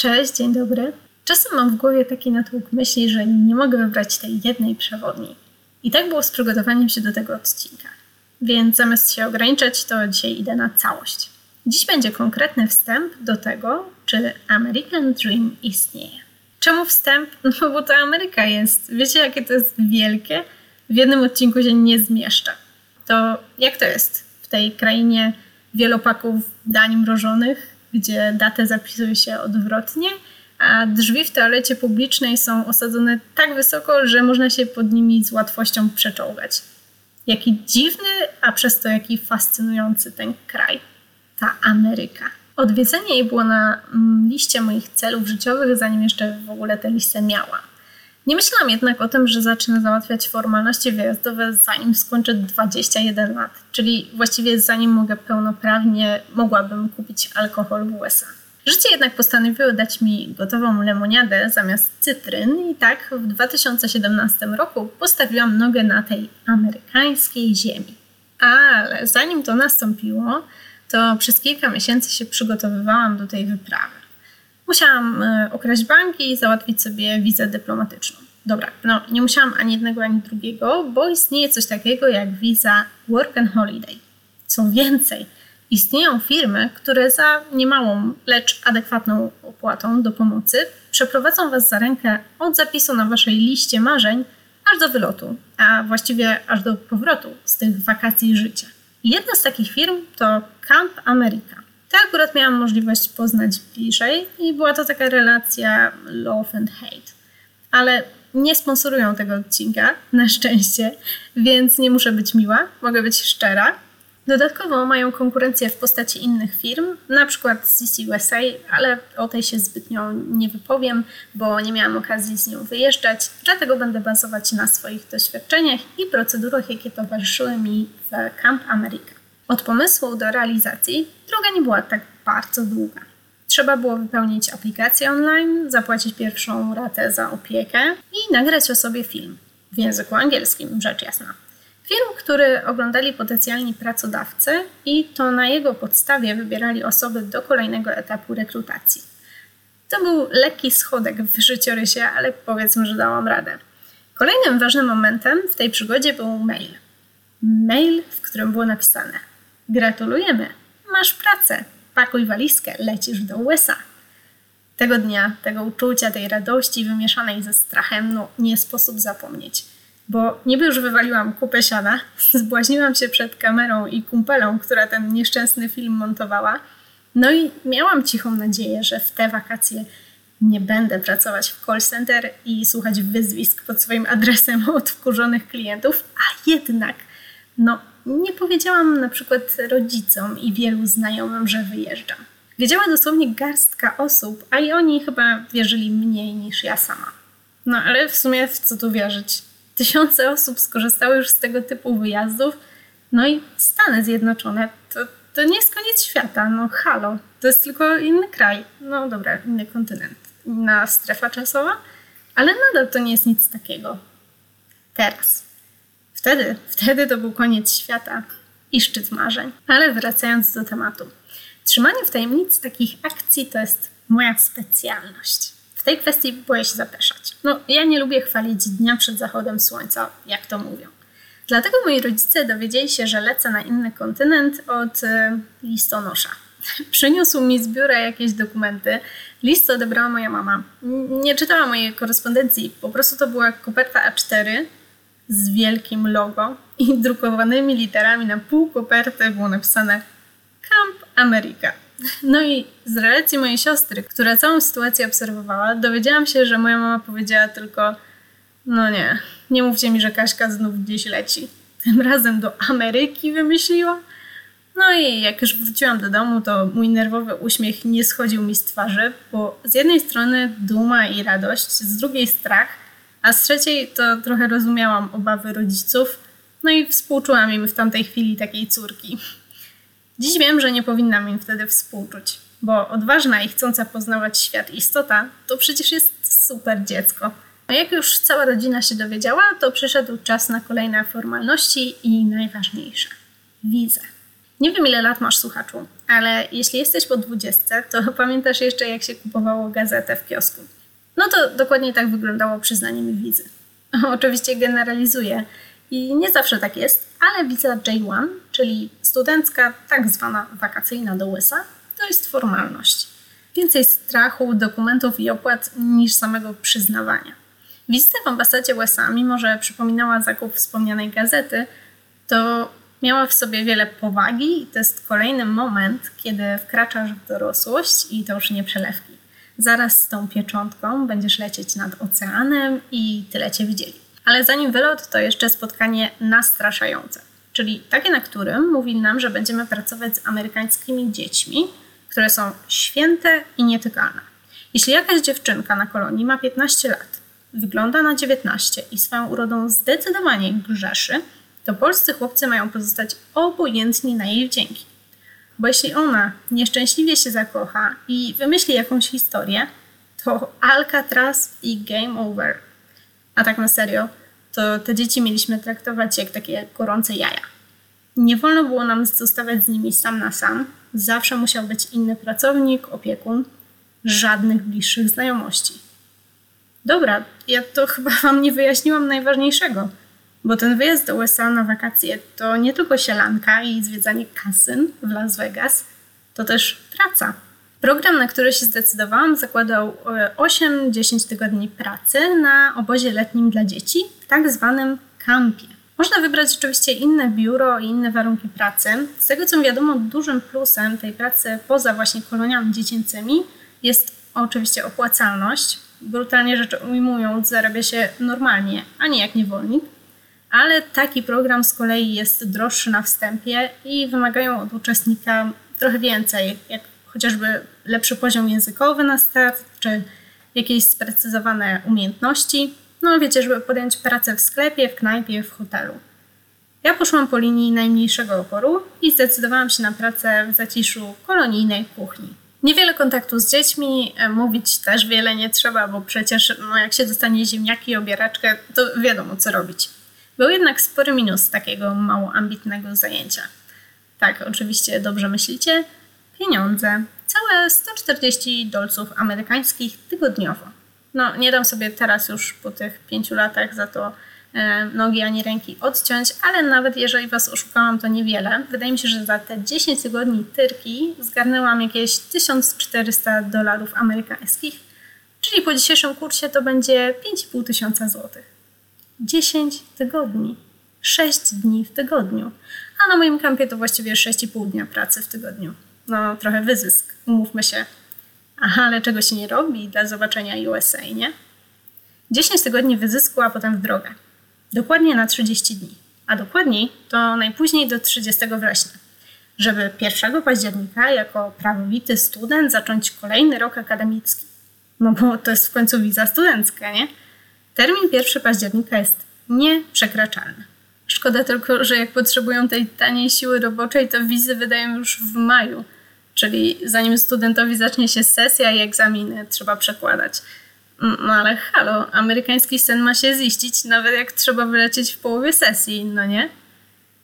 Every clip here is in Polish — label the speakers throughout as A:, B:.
A: Cześć, dzień dobry. Czasem mam w głowie taki natłok myśli, że nie mogę wybrać tej jednej przewodniej. I tak było z przygotowaniem się do tego odcinka. Więc zamiast się ograniczać, to dzisiaj idę na całość. Dziś będzie konkretny wstęp do tego, czy American Dream istnieje. Czemu wstęp? No bo to Ameryka jest. Wiecie, jakie to jest wielkie? W jednym odcinku się nie zmieszcza. To jak to jest w tej krainie wielopaków dań mrożonych, gdzie datę zapisuje się odwrotnie, a drzwi w toalecie publicznej są osadzone tak wysoko, że można się pod nimi z łatwością przeczołgać. Jaki dziwny, a przez to jaki fascynujący ten kraj, ta Ameryka. Odwiedzenie jej było na mm, liście moich celów życiowych, zanim jeszcze w ogóle tę listę miałam. Nie myślałam jednak o tym, że zacznę załatwiać formalności wyjazdowe zanim skończę 21 lat, czyli właściwie zanim mogę pełnoprawnie, mogłabym kupić alkohol w USA. Życie jednak postanowiło dać mi gotową lemoniadę zamiast cytryn i tak w 2017 roku postawiłam nogę na tej amerykańskiej ziemi. Ale zanim to nastąpiło, to przez kilka miesięcy się przygotowywałam do tej wyprawy. Musiałam e, okraść banki i załatwić sobie wizę dyplomatyczną. Dobra, no nie musiałam ani jednego, ani drugiego, bo istnieje coś takiego jak wiza Work and Holiday. Co więcej, istnieją firmy, które za niemałą, lecz adekwatną opłatą do pomocy przeprowadzą Was za rękę od zapisu na Waszej liście marzeń aż do wylotu, a właściwie aż do powrotu z tych wakacji życia. Jedna z takich firm to Camp America. Tak akurat miałam możliwość poznać bliżej i była to taka relacja love and hate. Ale nie sponsorują tego odcinka, na szczęście, więc nie muszę być miła, mogę być szczera. Dodatkowo mają konkurencję w postaci innych firm, na przykład CCUSA, ale o tej się zbytnio nie wypowiem, bo nie miałam okazji z nią wyjeżdżać, dlatego będę bazować na swoich doświadczeniach i procedurach, jakie towarzyszyły mi w Camp America. Od pomysłu do realizacji droga nie była tak bardzo długa. Trzeba było wypełnić aplikację online, zapłacić pierwszą ratę za opiekę i nagrać o sobie film w języku angielskim, rzecz jasna. Film, który oglądali potencjalni pracodawcy i to na jego podstawie wybierali osoby do kolejnego etapu rekrutacji. To był lekki schodek w życiorysie, ale powiedzmy, że dałam radę. Kolejnym ważnym momentem w tej przygodzie był mail. Mail, w którym było napisane: Gratulujemy, masz pracę, pakuj walizkę, lecisz do USA. Tego dnia, tego uczucia, tej radości wymieszanej ze strachem, no nie sposób zapomnieć. Bo niby już wywaliłam kupę siana, zbłaźniłam się przed kamerą i kumpelą, która ten nieszczęsny film montowała. No i miałam cichą nadzieję, że w te wakacje nie będę pracować w call center i słuchać wyzwisk pod swoim adresem od wkurzonych klientów, a jednak, no nie powiedziałam na przykład rodzicom i wielu znajomym, że wyjeżdżam. Wiedziała dosłownie garstka osób, a i oni chyba wierzyli mniej niż ja sama. No ale w sumie w co tu wierzyć? Tysiące osób skorzystały już z tego typu wyjazdów, no i Stany Zjednoczone to, to nie jest koniec świata, no halo, to jest tylko inny kraj, no dobra, inny kontynent, inna strefa czasowa, ale nadal to nie jest nic takiego. Teraz Wtedy, wtedy to był koniec świata i szczyt marzeń. Ale wracając do tematu. Trzymanie w tajemnicy takich akcji to jest moja specjalność. W tej kwestii boję się zapeszać. No, ja nie lubię chwalić dnia przed zachodem słońca, jak to mówią. Dlatego moi rodzice dowiedzieli się, że lecę na inny kontynent od y, listonosza. Przyniósł mi z biura jakieś dokumenty. List odebrała moja mama. Nie czytała mojej korespondencji, po prostu to była koperta A4 z wielkim logo i drukowanymi literami na pół koperty było napisane Camp America. No i z relacji mojej siostry, która całą sytuację obserwowała, dowiedziałam się, że moja mama powiedziała tylko no nie, nie mówcie mi, że Kaśka znów gdzieś leci. Tym razem do Ameryki wymyśliła. No i jak już wróciłam do domu, to mój nerwowy uśmiech nie schodził mi z twarzy, bo z jednej strony duma i radość, z drugiej strach – a z trzeciej to trochę rozumiałam obawy rodziców, no i współczułam im w tamtej chwili takiej córki. Dziś wiem, że nie powinnam im wtedy współczuć, bo odważna i chcąca poznawać świat istota to przecież jest super dziecko. A jak już cała rodzina się dowiedziała, to przyszedł czas na kolejne formalności i najważniejsze wizę. Nie wiem, ile lat masz słuchaczu, ale jeśli jesteś po 20, to pamiętasz jeszcze, jak się kupowało gazetę w kiosku. No to dokładnie tak wyglądało przyznanie mi wizy. Oczywiście generalizuję i nie zawsze tak jest, ale wiza J1, czyli studencka tak zwana wakacyjna do USA, to jest formalność. Więcej strachu, dokumentów i opłat niż samego przyznawania. Wizyta w ambasadzie USA, mimo że przypominała zakup wspomnianej gazety, to miała w sobie wiele powagi i to jest kolejny moment, kiedy wkraczasz w dorosłość i to już nie przelewki. Zaraz z tą pieczątką będziesz lecieć nad oceanem i tyle cię widzieli. Ale zanim wylot, to jeszcze spotkanie nastraszające, czyli takie, na którym mówili nam, że będziemy pracować z amerykańskimi dziećmi, które są święte i nietykalne. Jeśli jakaś dziewczynka na kolonii ma 15 lat, wygląda na 19 i swoją urodą zdecydowanie grzeszy, to polscy chłopcy mają pozostać obojętni na jej wdzięki. Bo jeśli ona nieszczęśliwie się zakocha i wymyśli jakąś historię, to Alcatraz i game over. A tak na serio, to te dzieci mieliśmy traktować jak takie gorące jaja. Nie wolno było nam zostawać z nimi sam na sam. Zawsze musiał być inny pracownik, opiekun, żadnych bliższych znajomości. Dobra, ja to chyba Wam nie wyjaśniłam najważniejszego – bo ten wyjazd do USA na wakacje to nie tylko sielanka i zwiedzanie kasyn w Las Vegas, to też praca. Program, na który się zdecydowałam, zakładał 8-10 e, tygodni pracy na obozie letnim dla dzieci, tak zwanym kampie. Można wybrać oczywiście inne biuro i inne warunki pracy. Z tego co wiadomo, dużym plusem tej pracy poza właśnie koloniami dziecięcymi jest oczywiście opłacalność. Brutalnie rzecz ujmując, zarabia się normalnie, a nie jak niewolnik ale taki program z kolei jest droższy na wstępie i wymagają od uczestnika trochę więcej, jak chociażby lepszy poziom językowy na start, czy jakieś sprecyzowane umiejętności. No wiecie, żeby podjąć pracę w sklepie, w knajpie, w hotelu. Ja poszłam po linii najmniejszego oporu i zdecydowałam się na pracę w zaciszu kolonijnej kuchni. Niewiele kontaktu z dziećmi, e, mówić też wiele nie trzeba, bo przecież no, jak się dostanie ziemniaki i obieraczkę, to wiadomo co robić. Był jednak spory minus takiego mało ambitnego zajęcia. Tak, oczywiście dobrze myślicie. Pieniądze. Całe 140 dolców amerykańskich tygodniowo. No, nie dam sobie teraz już po tych pięciu latach za to e, nogi ani ręki odciąć, ale nawet jeżeli Was oszukałam, to niewiele. Wydaje mi się, że za te 10 tygodni tyrki zgarnęłam jakieś 1400 dolarów amerykańskich, czyli po dzisiejszym kursie to będzie 5,5 tysiąca złotych. 10 tygodni, 6 dni w tygodniu. A na moim kampie to właściwie 6,5 dnia pracy w tygodniu. No, trochę wyzysk, umówmy się. Aha, ale czego się nie robi dla zobaczenia USA, nie? 10 tygodni wyzysku, a potem w drogę. Dokładnie na 30 dni. A dokładniej to najpóźniej do 30 września. Żeby 1 października jako prawowity student zacząć kolejny rok akademicki. No bo to jest w końcu wiza studencka, nie? Termin 1 października jest nieprzekraczalny. Szkoda tylko, że jak potrzebują tej taniej siły roboczej, to wizy wydają już w maju, czyli zanim studentowi zacznie się sesja i egzaminy, trzeba przekładać. No ale halo, amerykański sen ma się ziścić, nawet jak trzeba wylecieć w połowie sesji, no nie?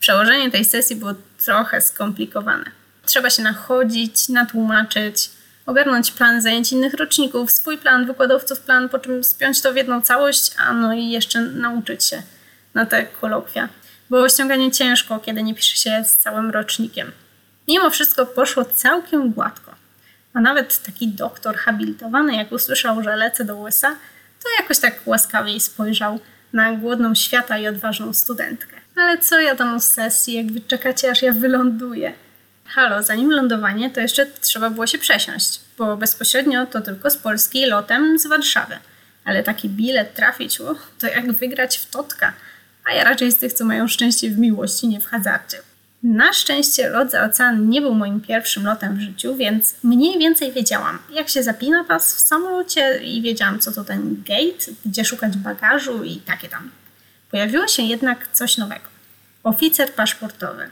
A: Przełożenie tej sesji było trochę skomplikowane. Trzeba się nachodzić, natłumaczyć, ogarnąć plan zajęć innych roczników, swój plan, wykładowców plan, po czym spiąć to w jedną całość, a no i jeszcze nauczyć się na te kolokwia. Było ściąganie ciężko, kiedy nie pisze się z całym rocznikiem. Mimo wszystko poszło całkiem gładko. A nawet taki doktor habilitowany, jak usłyszał, że lecę do USA, to jakoś tak łaskawiej spojrzał na głodną świata i odważną studentkę. Ale co ja tam o sesji, jak wy czekacie, aż ja wyląduję? Halo, zanim lądowanie, to jeszcze trzeba było się przesiąść, bo bezpośrednio to tylko z Polski lotem z Warszawy. Ale taki bilet trafić, o, to jak wygrać w totka. A ja raczej z tych, co mają szczęście w miłości, nie w hazardzie. Na szczęście lot za ocean nie był moim pierwszym lotem w życiu, więc mniej więcej wiedziałam, jak się zapina pas w samolocie i wiedziałam, co to ten gate, gdzie szukać bagażu i takie tam. Pojawiło się jednak coś nowego. Oficer paszportowy.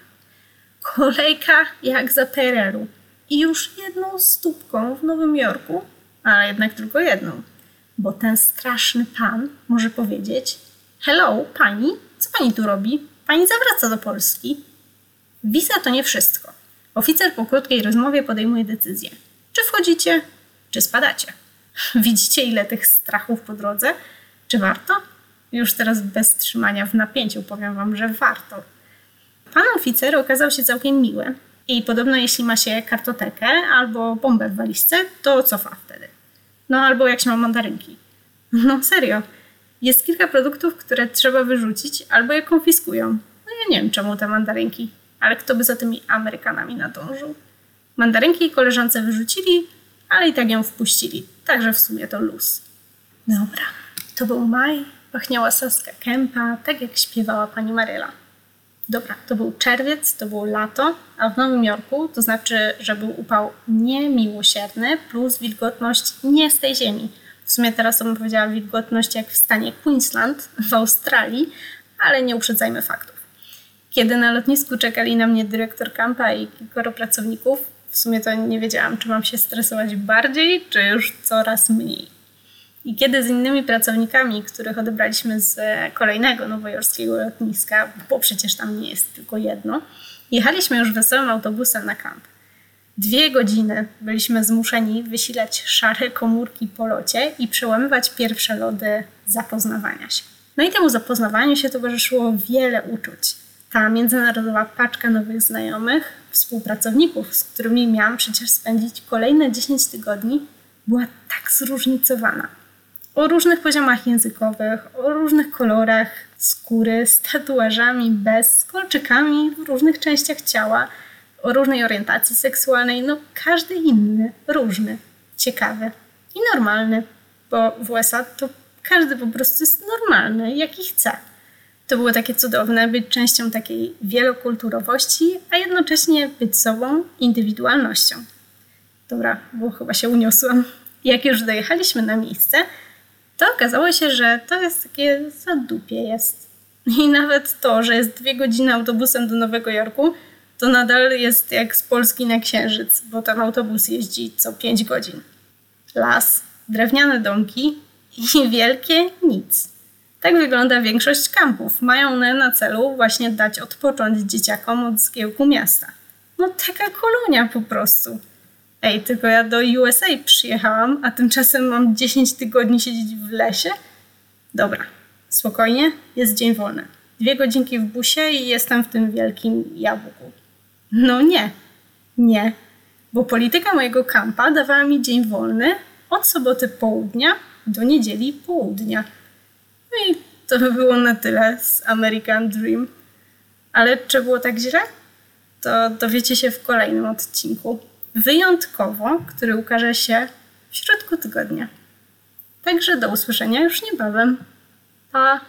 A: Kolejka jak za PRL-u. I już jedną stópką w Nowym Jorku, ale jednak tylko jedną. Bo ten straszny pan może powiedzieć: Hello, pani, co pani tu robi? Pani zawraca do Polski. Wiza to nie wszystko. Oficer po krótkiej rozmowie podejmuje decyzję. Czy wchodzicie, czy spadacie? Widzicie, ile tych strachów po drodze? Czy warto? Już teraz bez trzymania w napięciu powiem wam, że warto. Pan oficer okazał się całkiem miły i podobno jeśli ma się kartotekę albo bombę w walizce, to cofa wtedy. No albo jak się ma mandarynki. No serio. Jest kilka produktów, które trzeba wyrzucić albo je konfiskują. No ja nie wiem czemu te mandarynki, ale kto by za tymi Amerykanami nadążył. Mandarynki koleżance wyrzucili, ale i tak ją wpuścili. Także w sumie to luz. Dobra, to był maj, pachniała Saska Kępa, tak jak śpiewała pani Maryla. Dobra, to był czerwiec, to było lato, a w Nowym Jorku to znaczy, że był upał niemiłosierny plus wilgotność nie z tej ziemi. W sumie teraz bym powiedziała wilgotność jak w stanie Queensland w Australii, ale nie uprzedzajmy faktów. Kiedy na lotnisku czekali na mnie dyrektor kampa i kilkoro pracowników, w sumie to nie wiedziałam, czy mam się stresować bardziej, czy już coraz mniej. I kiedy z innymi pracownikami, których odebraliśmy z kolejnego nowojorskiego lotniska, bo przecież tam nie jest tylko jedno, jechaliśmy już wesołym autobusem na kamp. Dwie godziny byliśmy zmuszeni wysilać szare komórki po locie i przełamywać pierwsze lody zapoznawania się. No i temu zapoznawaniu się towarzyszyło wiele uczuć. Ta międzynarodowa paczka nowych znajomych, współpracowników, z którymi miałam przecież spędzić kolejne 10 tygodni, była tak zróżnicowana o różnych poziomach językowych, o różnych kolorach skóry, z tatuażami bez, z kolczykami w różnych częściach ciała, o różnej orientacji seksualnej, no każdy inny, różny, ciekawy i normalny, bo w USA to każdy po prostu jest normalny, jaki chce. To było takie cudowne być częścią takiej wielokulturowości, a jednocześnie być sobą, indywidualnością. Dobra, bo chyba się uniosłam. Jak już dojechaliśmy na miejsce, to okazało się, że to jest takie zadupie jest. I nawet to, że jest dwie godziny autobusem do Nowego Jorku, to nadal jest jak z Polski na Księżyc, bo tam autobus jeździ co pięć godzin. Las, drewniane domki i wielkie nic. Tak wygląda większość kampów. Mają one na celu właśnie dać odpocząć dzieciakom od zgiełku miasta. No taka kolonia po prostu. Ej, tylko ja do USA przyjechałam, a tymczasem mam 10 tygodni siedzieć w lesie? Dobra, spokojnie, jest dzień wolny. Dwie godzinki w busie i jestem w tym wielkim jabłku. No nie, nie, bo polityka mojego kampa dawała mi dzień wolny od soboty południa do niedzieli południa. No i to by było na tyle z American Dream. Ale czy było tak źle? To dowiecie się w kolejnym odcinku wyjątkowo, który ukaże się w środku tygodnia. Także do usłyszenia już niebawem. Pa!